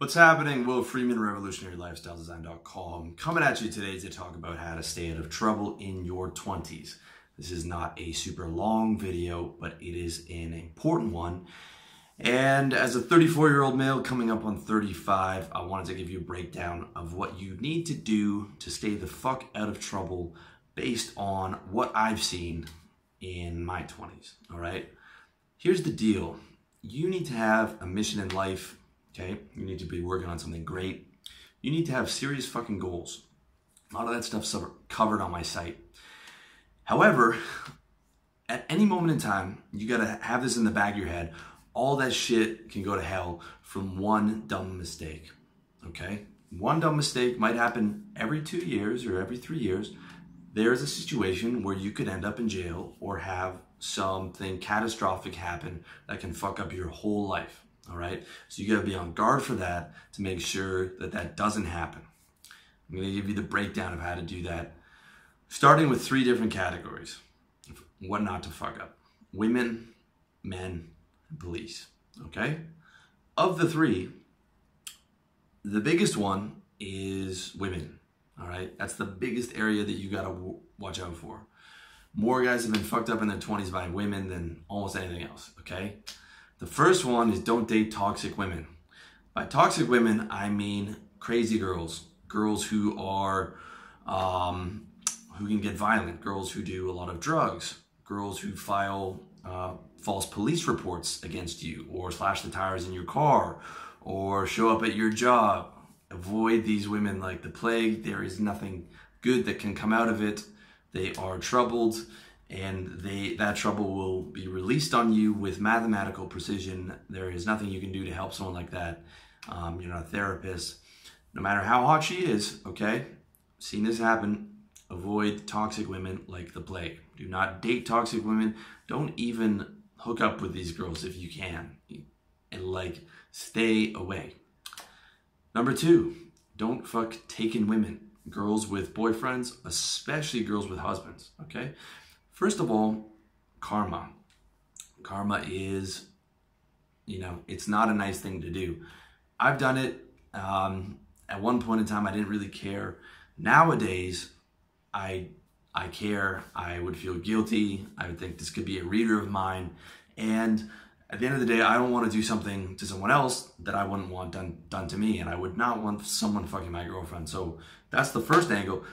What's happening? Will Freeman, RevolutionaryLifestyleDesign.com, coming at you today to talk about how to stay out of trouble in your 20s. This is not a super long video, but it is an important one. And as a 34 year old male coming up on 35, I wanted to give you a breakdown of what you need to do to stay the fuck out of trouble based on what I've seen in my 20s. All right. Here's the deal you need to have a mission in life Okay, you need to be working on something great. You need to have serious fucking goals. A lot of that stuff's covered on my site. However, at any moment in time, you gotta have this in the back of your head. All that shit can go to hell from one dumb mistake. Okay? One dumb mistake might happen every two years or every three years. There's a situation where you could end up in jail or have something catastrophic happen that can fuck up your whole life. All right. So you got to be on guard for that to make sure that that doesn't happen. I'm going to give you the breakdown of how to do that, starting with three different categories what not to fuck up women, men, police. Okay. Of the three, the biggest one is women. All right. That's the biggest area that you got to watch out for. More guys have been fucked up in their 20s by women than almost anything else. Okay. The first one is don't date toxic women. By toxic women, I mean crazy girls, girls who are um, who can get violent, girls who do a lot of drugs, girls who file uh, false police reports against you, or slash the tires in your car, or show up at your job. Avoid these women like the plague. There is nothing good that can come out of it. They are troubled and they that trouble will be released on you with mathematical precision. There is nothing you can do to help someone like that. Um, you're not a therapist. No matter how hot she is, okay? Seen this happen. Avoid toxic women like the plague. Do not date toxic women. Don't even hook up with these girls if you can. And like, stay away. Number two, don't fuck taken women. Girls with boyfriends, especially girls with husbands, okay? First of all, karma. Karma is, you know, it's not a nice thing to do. I've done it. Um, at one point in time, I didn't really care. Nowadays, I I care. I would feel guilty. I would think this could be a reader of mine. And at the end of the day, I don't want to do something to someone else that I wouldn't want done done to me, and I would not want someone fucking my girlfriend. So that's the first angle.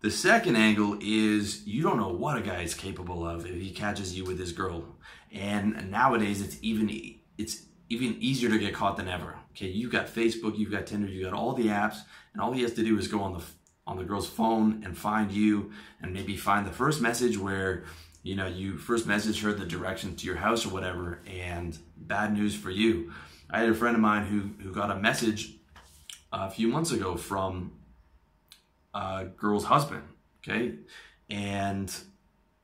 The second angle is you don't know what a guy is capable of if he catches you with his girl. And nowadays it's even it's even easier to get caught than ever. Okay, you've got Facebook, you've got Tinder, you've got all the apps, and all he has to do is go on the on the girl's phone and find you and maybe find the first message where you know you first message her the direction to your house or whatever and bad news for you. I had a friend of mine who who got a message a few months ago from uh, girl's husband. Okay, and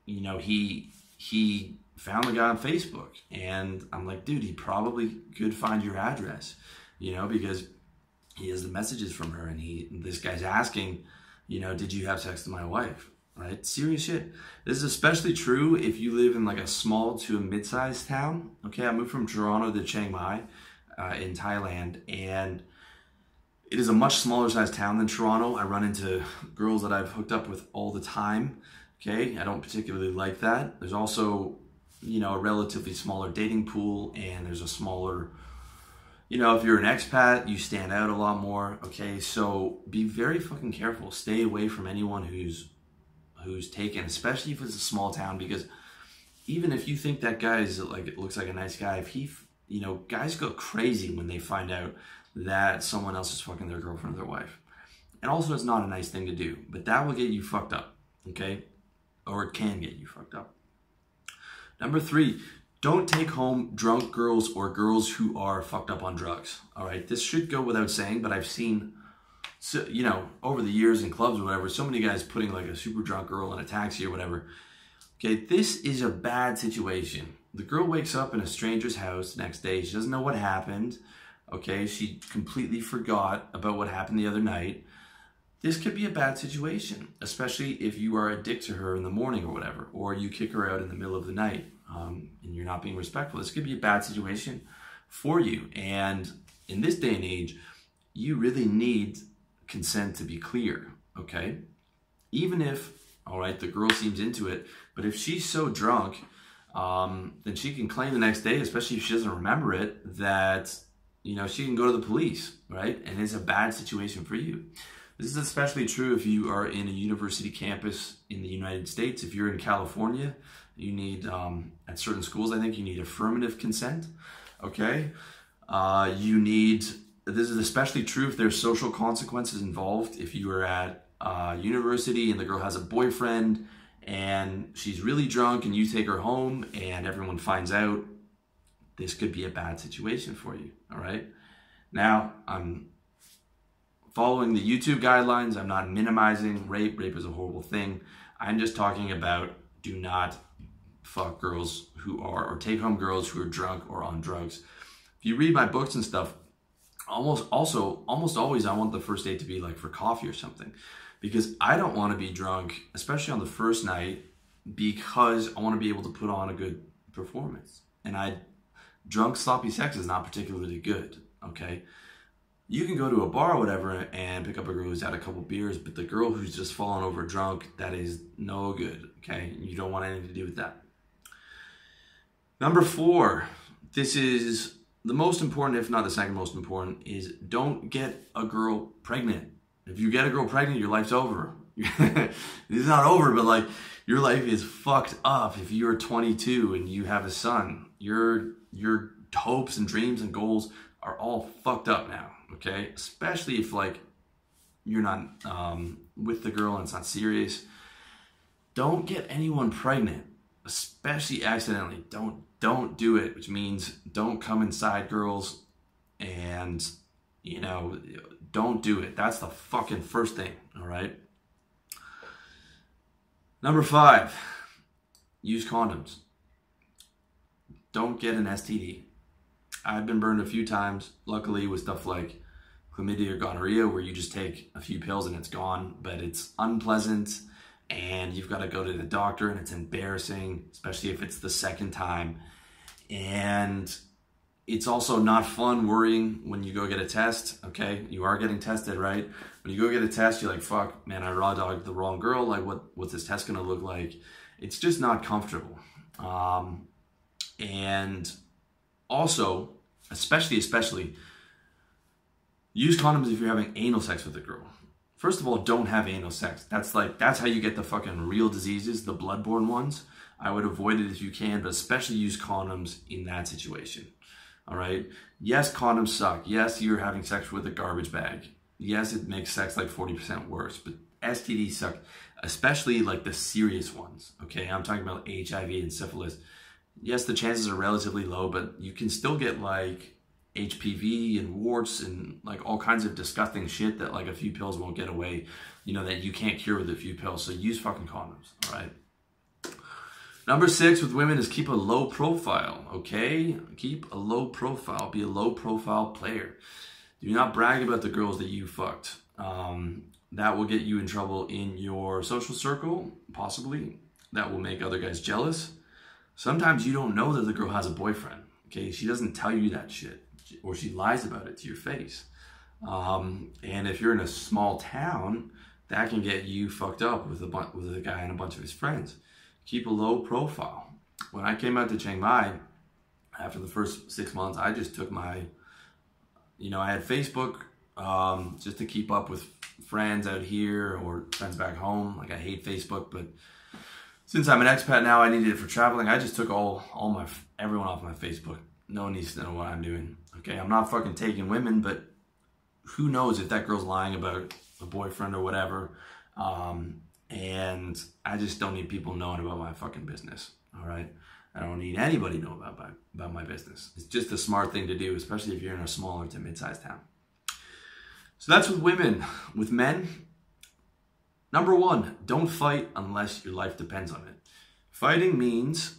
you know he he found the guy on Facebook, and I'm like, dude, he probably could find your address, you know, because he has the messages from her, and he this guy's asking, you know, did you have sex with my wife? Right, serious shit. This is especially true if you live in like a small to a mid-sized town. Okay, I moved from Toronto to Chiang Mai uh, in Thailand, and it is a much smaller sized town than Toronto. I run into girls that I've hooked up with all the time. Okay, I don't particularly like that. There's also, you know, a relatively smaller dating pool, and there's a smaller, you know, if you're an expat, you stand out a lot more. Okay, so be very fucking careful. Stay away from anyone who's who's taken, especially if it's a small town, because even if you think that guy is like it looks like a nice guy, if he, you know, guys go crazy when they find out that someone else is fucking their girlfriend or their wife. And also, it's not a nice thing to do, but that will get you fucked up, okay? Or it can get you fucked up. Number three, don't take home drunk girls or girls who are fucked up on drugs. All right, this should go without saying, but I've seen, so, you know, over the years in clubs or whatever, so many guys putting like a super drunk girl in a taxi or whatever. Okay, this is a bad situation. The girl wakes up in a stranger's house next day. She doesn't know what happened. Okay, she completely forgot about what happened the other night. This could be a bad situation, especially if you are a dick to her in the morning or whatever, or you kick her out in the middle of the night um, and you're not being respectful. This could be a bad situation for you. And in this day and age, you really need consent to be clear, okay? Even if, all right, the girl seems into it, but if she's so drunk, um, then she can claim the next day, especially if she doesn't remember it, that, you know, she can go to the police, right? And it's a bad situation for you. This is especially true if you are in a university campus in the United States. If you're in California, you need, um, at certain schools, I think you need affirmative consent, okay? Uh, you need, this is especially true if there's social consequences involved. If you are at uh, university and the girl has a boyfriend and she's really drunk and you take her home and everyone finds out, this could be a bad situation for you, all right? Now, I'm following the YouTube guidelines. I'm not minimizing rape. Rape is a horrible thing. I'm just talking about do not fuck girls who are, or take home girls who are drunk or on drugs. If you read my books and stuff, almost also, almost always I want the first date to be like for coffee or something because I don't want to be drunk, especially on the first night, because I want to be able to put on a good performance. And I, drunk sloppy sex is not particularly good, okay? you can go to a bar or whatever and pick up a girl who's had a couple beers, but the girl who's just fallen over drunk, that is no good. Okay. You don't want anything to do with that. Number four, this is the most important, if not the second most important, is don't get a girl pregnant. If you get a girl pregnant, your life's over. it's not over, but like your life is fucked up if you're 22 and you have a son. Your your hopes and dreams and goals are all fucked up now okay? Especially if like you're not um, with the girl and it's not serious. Don't get anyone pregnant, especially accidentally. Don't don't do it, which means don't come inside girls and you know, don't do it. That's the fucking first thing, all right? Number 5, use condoms. Don't get an STD. I've been burned a few times, luckily with stuff like chlamydia or gonorrhea where you just take a few pills and it's gone, but it's unpleasant and you've got to go to the doctor and it's embarrassing, especially if it's the second time. And it's also not fun worrying when you go get a test, okay? You are getting tested, right? When you go get a test, you're like, fuck, man, I raw dogged the wrong girl. Like, what, what's this test gonna look like? It's just not comfortable. Um, and also, especially, especially, Use condoms if you're having anal sex with a girl. First of all, don't have anal sex. That's like that's how you get the fucking real diseases, the bloodborne ones. I would avoid it if you can, but especially use condoms in that situation. All right. Yes, condoms suck. Yes, you're having sex with a garbage bag. Yes, it makes sex like 40% worse, but STDs suck, especially like the serious ones. Okay. I'm talking about HIV and syphilis. Yes, the chances are relatively low, but you can still get like HPV and warts and like all kinds of disgusting shit that like a few pills won't get away, you know, that you can't cure with a few pills. So use fucking condoms, all right? Number six with women is keep a low profile, okay? Keep a low profile. Be a low profile player. Do not brag about the girls that you fucked. Um, that will get you in trouble in your social circle, possibly. That will make other guys jealous. Sometimes you don't know that the girl has a boyfriend, okay? She doesn't tell you that shit or she lies about it to your face. Um, and if you're in a small town, that can get you fucked up with a with a guy and a bunch of his friends. Keep a low profile. When I came out to Chiang Mai, after the first six months, I just took my, you know, I had Facebook um, just to keep up with friends out here or friends back home. Like I hate Facebook, but since I'm an expat now, I needed it for traveling. I just took all all my everyone off my Facebook no one needs to know what I'm doing. Okay, I'm not fucking taking women, but who knows if that girl's lying about a boyfriend or whatever. Um, and I just don't need people knowing about my fucking business. All right. I don't need anybody know about my, about my business. It's just a smart thing to do, especially if you're in a smaller to mid-sized town. So that's with women. With men, number one, don't fight unless your life depends on it. Fighting means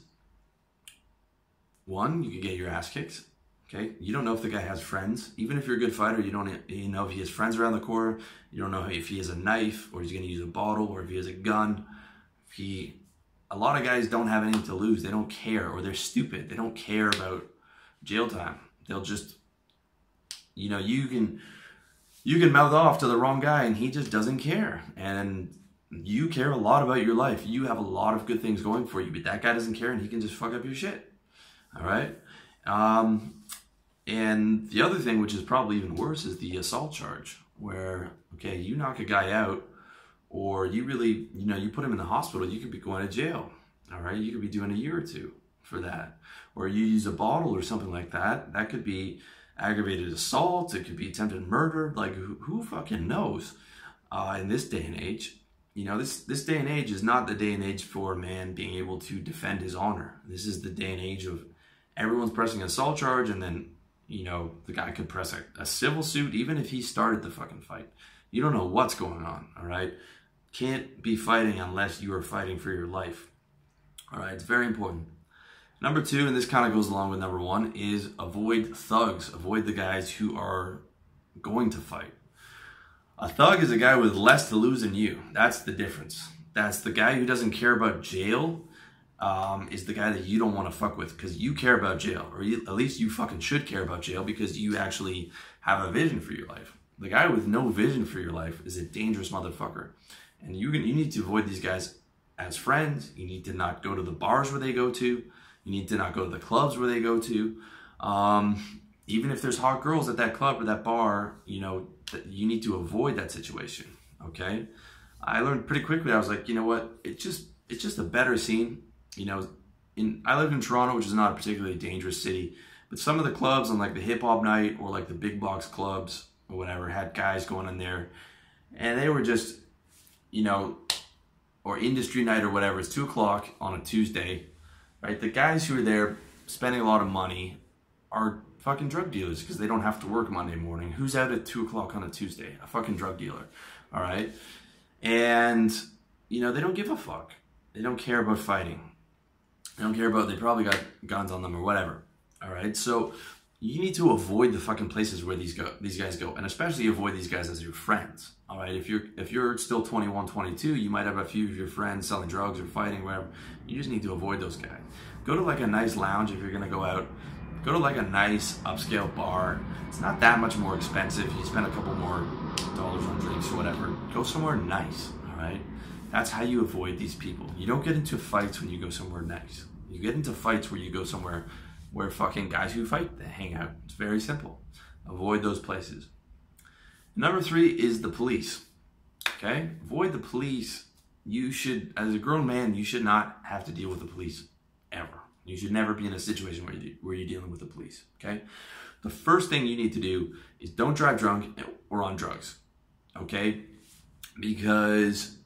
one, you get your ass kicked. Okay, you don't know if the guy has friends. Even if you're a good fighter, you don't you know if he has friends around the corner. You don't know if he has a knife or he's going to use a bottle or if he has a gun. If he, a lot of guys don't have anything to lose. They don't care or they're stupid. They don't care about jail time. They'll just, you know, you can you can mouth off to the wrong guy and he just doesn't care. And you care a lot about your life. You have a lot of good things going for you, but that guy doesn't care and he can just fuck up your shit. All right. Um, and the other thing, which is probably even worse, is the assault charge, where okay, you knock a guy out, or you really, you know, you put him in the hospital, you could be going to jail. All right, you could be doing a year or two for that, or you use a bottle or something like that. That could be aggravated assault. It could be attempted murder. Like who, who fucking knows? Uh, in this day and age, you know, this this day and age is not the day and age for a man being able to defend his honor. This is the day and age of everyone's pressing an assault charge, and then you know the guy could press a, a civil suit even if he started the fucking fight. You don't know what's going on. All right, can't be fighting unless you are fighting for your life. All right, it's very important. Number two, and this kind of goes along with number one, is avoid thugs. Avoid the guys who are going to fight. A thug is a guy with less to lose than you. That's the difference. That's the guy who doesn't care about jail. Um, is the guy that you don't want to fuck with because you care about jail, or you, at least you fucking should care about jail because you actually have a vision for your life. The guy with no vision for your life is a dangerous motherfucker, and you you need to avoid these guys as friends. You need to not go to the bars where they go to. You need to not go to the clubs where they go to. Um, even if there's hot girls at that club or that bar, you know, you need to avoid that situation. Okay. I learned pretty quickly. I was like, you know what? It's just, it's just a better scene. You know, in, I live in Toronto, which is not a particularly dangerous city, but some of the clubs on like the hip hop night or like the big box clubs or whatever had guys going in there and they were just, you know, or industry night or whatever. It's two o'clock on a Tuesday, right? The guys who are there spending a lot of money are fucking drug dealers because they don't have to work Monday morning. Who's out at two o'clock on a Tuesday? A fucking drug dealer. All right. And, you know, they don't give a fuck. They don't care about fighting. They don't care about, they probably got guns on them or whatever. All right. So you need to avoid the fucking places where these go these guys go and especially avoid these guys as your friends all right? If you're if you're still 21 22 you might have a few of your friends selling drugs or fighting whatever. You just need to avoid those guys. Go to like a nice lounge if you're gonna go out. Go to like a nice upscale bar. It's not that much more expensive. You spend a couple more dollars on drinks or whatever. Go somewhere nice all right? That's how you avoid these people. You don't get into fights when you go somewhere nice. You get into fights where you go somewhere where fucking guys who fight hang out. It's very simple. Avoid those places. Number three is the police. Okay? Avoid the police. You should, as a grown man, you should not have to deal with the police ever. You should never be in a situation where, you, where you're dealing with the police. Okay? The first thing you need to do is don't drive drunk or on drugs. Okay? Because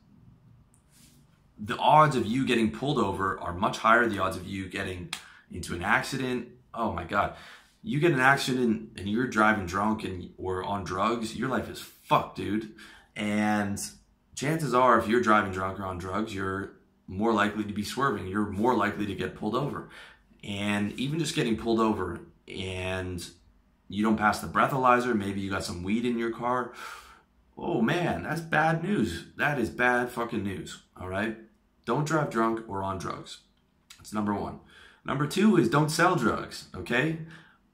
the odds of you getting pulled over are much higher. The odds of you getting into an accident. Oh my God. You get an accident and you're driving drunk and or on drugs, your life is fucked, dude. And chances are, if you're driving drunk or on drugs, you're more likely to be swerving. You're more likely to get pulled over. And even just getting pulled over and you don't pass the breathalyzer, maybe you got some weed in your car. Oh man, that's bad news. That is bad fucking news. All right? Don't drive drunk or on drugs. That's number one. Number two is don't sell drugs, okay?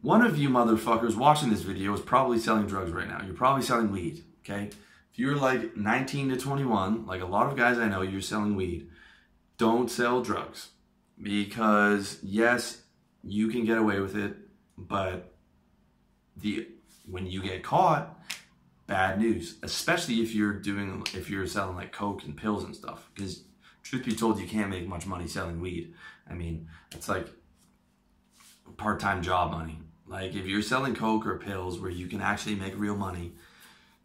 One of you motherfuckers watching this video is probably selling drugs right now. You're probably selling weed, okay? If you're like 19 to 21, like a lot of guys I know, you're selling weed. Don't sell drugs because yes, you can get away with it, but the when you get caught, bad news. Especially if you're doing if you're selling like coke and pills and stuff because truth be told, you can't make much money selling weed. I mean, it's like part-time job money. Like if you're selling coke or pills where you can actually make real money,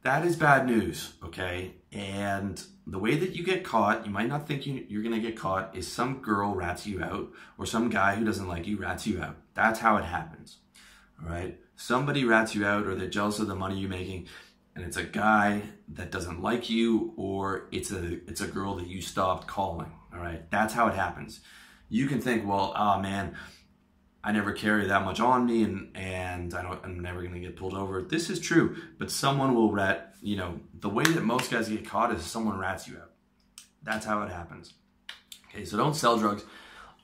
that is bad news, okay? And the way that you get caught, you might not think you, are gonna get caught, is some girl rats you out or some guy who doesn't like you rats you out. That's how it happens, all right? Somebody rats you out or they're jealous of the money you're making and it's a guy that doesn't like you or it's a it's a girl that you stopped calling all right that's how it happens you can think well oh man i never carry that much on me and and i don't i'm never to get pulled over. This is true but someone will rat you know the way that most guys get caught is someone rats you out. That's how it happens. Okay so don't sell drugs.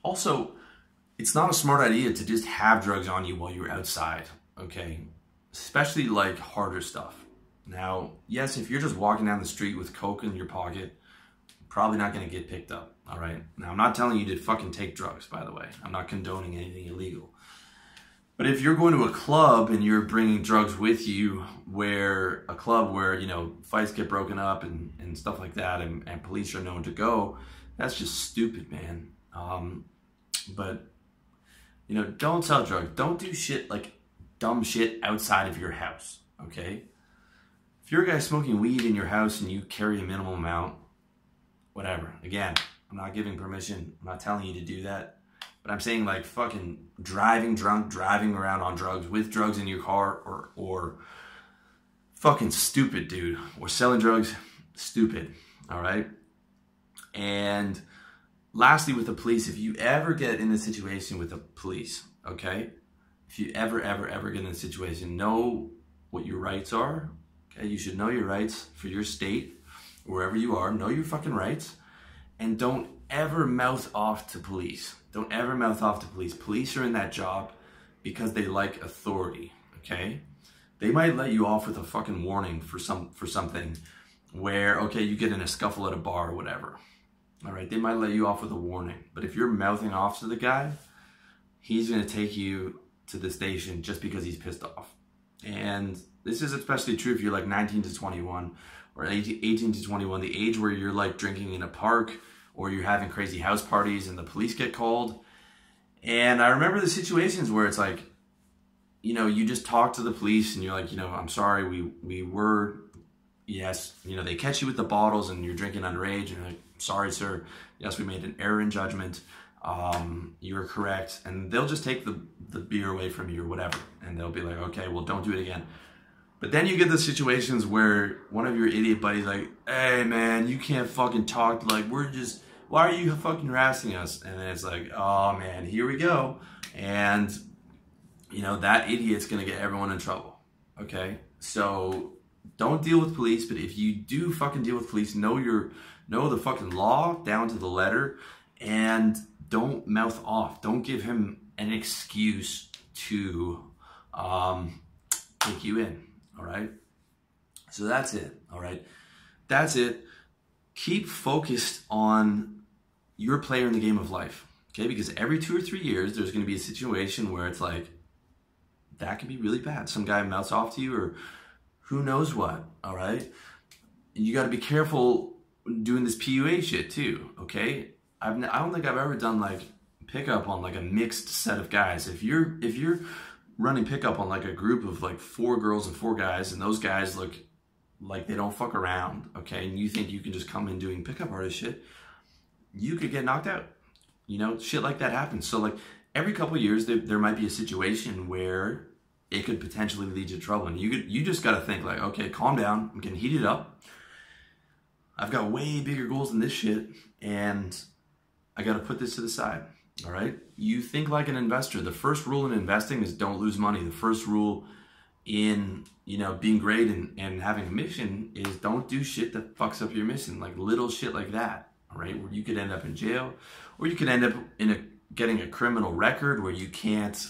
Also it's not a smart idea to just have drugs on you while you're outside okay? Especially like harder stuff. Now, yes, if you're just walking down the street with coke in your pocket, probably not going to get picked up. All right. Now, I'm not telling you to fucking take drugs, by the way. I'm not condoning anything illegal. But if you're going to a club and you're bringing drugs with you, where a club where, you know, fights get broken up and, and stuff like that, and, and police are known to go, that's just stupid, man. Um, but, you know, don't sell drugs. Don't do shit like dumb shit outside of your house, okay? If you're a guy smoking weed in your house and you carry a minimal amount, whatever. Again, I'm not giving permission. I'm not telling you to do that. But I'm saying like fucking driving drunk, driving around on drugs with drugs in your car or or fucking stupid, dude. Or selling drugs, stupid. All right? And lastly with the police, if you ever get in a situation with the police, okay? If you ever ever ever get in a situation, know what your rights are. Okay? You should know your rights for your state, wherever you are, know your fucking rights and don't ever mouth off to police. Don't ever mouth off to police. Police are in that job because they like authority, okay? They might let you off with a fucking warning for some for something where okay, you get in a scuffle at a bar or whatever. All right, they might let you off with a warning. But if you're mouthing off to the guy, he's going to take you to the station just because he's pissed off. And this is especially true if you're like 19 to 21 or 18 to 21, the age where you're like drinking in a park or you're having crazy house parties and the police get called. And I remember the situations where it's like, you know, you just talk to the police and you're like, you know, I'm sorry, we we were, yes, you know, they catch you with the bottles and you're drinking underage, and you're like, sorry, sir, yes, we made an error in judgment. Um, you're correct, and they'll just take the the beer away from you or whatever, and they'll be like, okay, well, don't do it again. But then you get the situations where one of your idiot buddies like, hey man, you can't fucking talk like we're just why are you fucking harassing us? And then it's like, oh man, here we go. And you know, that idiot's gonna get everyone in trouble. Okay? So don't deal with police, but if you do fucking deal with police, know your know the fucking law down to the letter and don't mouth off. Don't give him an excuse to um, take you in. All right. So that's it. All right. That's it. Keep focused on your player in the game of life. Okay. Because every two or three years, there's going to be a situation where it's like, that can be really bad. Some guy mouths off to you or who knows what. All right. You got to be careful doing this PUA shit too. Okay. I've, I don't think I've ever done like pickup on like a mixed set of guys. If you're, if you're, running pickup on like a group of like four girls and four guys, and those guys look like they don't fuck around, okay, and you think you can just come in doing pickup artist shit, you could get knocked out. You know, shit like that happens. So like every couple years, there, there might be a situation where it could potentially lead to trouble, and you could you just got to think like, okay, calm down. I'm getting heated up. I've got way bigger goals than this shit, and I got to put this to the side. All right. You think like an investor. The first rule in investing is don't lose money. The first rule in, you know, being great and, and having a mission is don't do shit that fucks up your mission. Like little shit like that. All right. Where you could end up in jail or you could end up in a getting a criminal record where you can't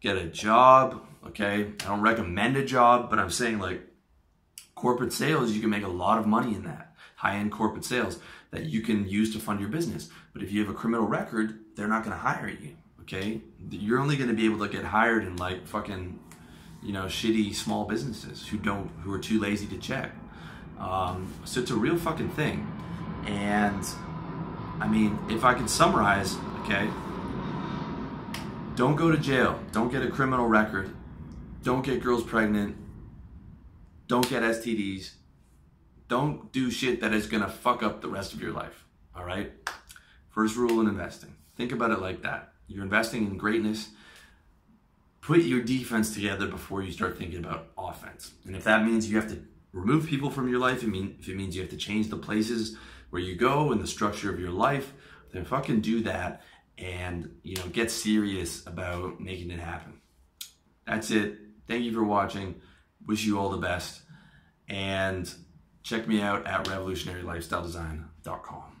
get a job. Okay. I don't recommend a job, but I'm saying like corporate sales, you can make a lot of money in that. High end corporate sales that you can use to fund your business. But if you have a criminal record, they're not going to hire you. Okay, you're only going to be able to get hired in like fucking, you know, shitty small businesses who don't, who are too lazy to check. Um, so it's a real fucking thing. And I mean, if I could summarize, okay, don't go to jail. Don't get a criminal record. Don't get girls pregnant. Don't get STDs. Don't do shit that is going to fuck up the rest of your life. All right? First rule in investing. Think about it like that. You're investing in greatness. Put your defense together before you start thinking about offense. And if that means you have to remove people from your life, mean, if it means you have to change the places where you go and the structure of your life, then fucking do that and, you know, get serious about making it happen. That's it. Thank you for watching. Wish you all the best. And check me out at revolutionarylifestyledesign.com.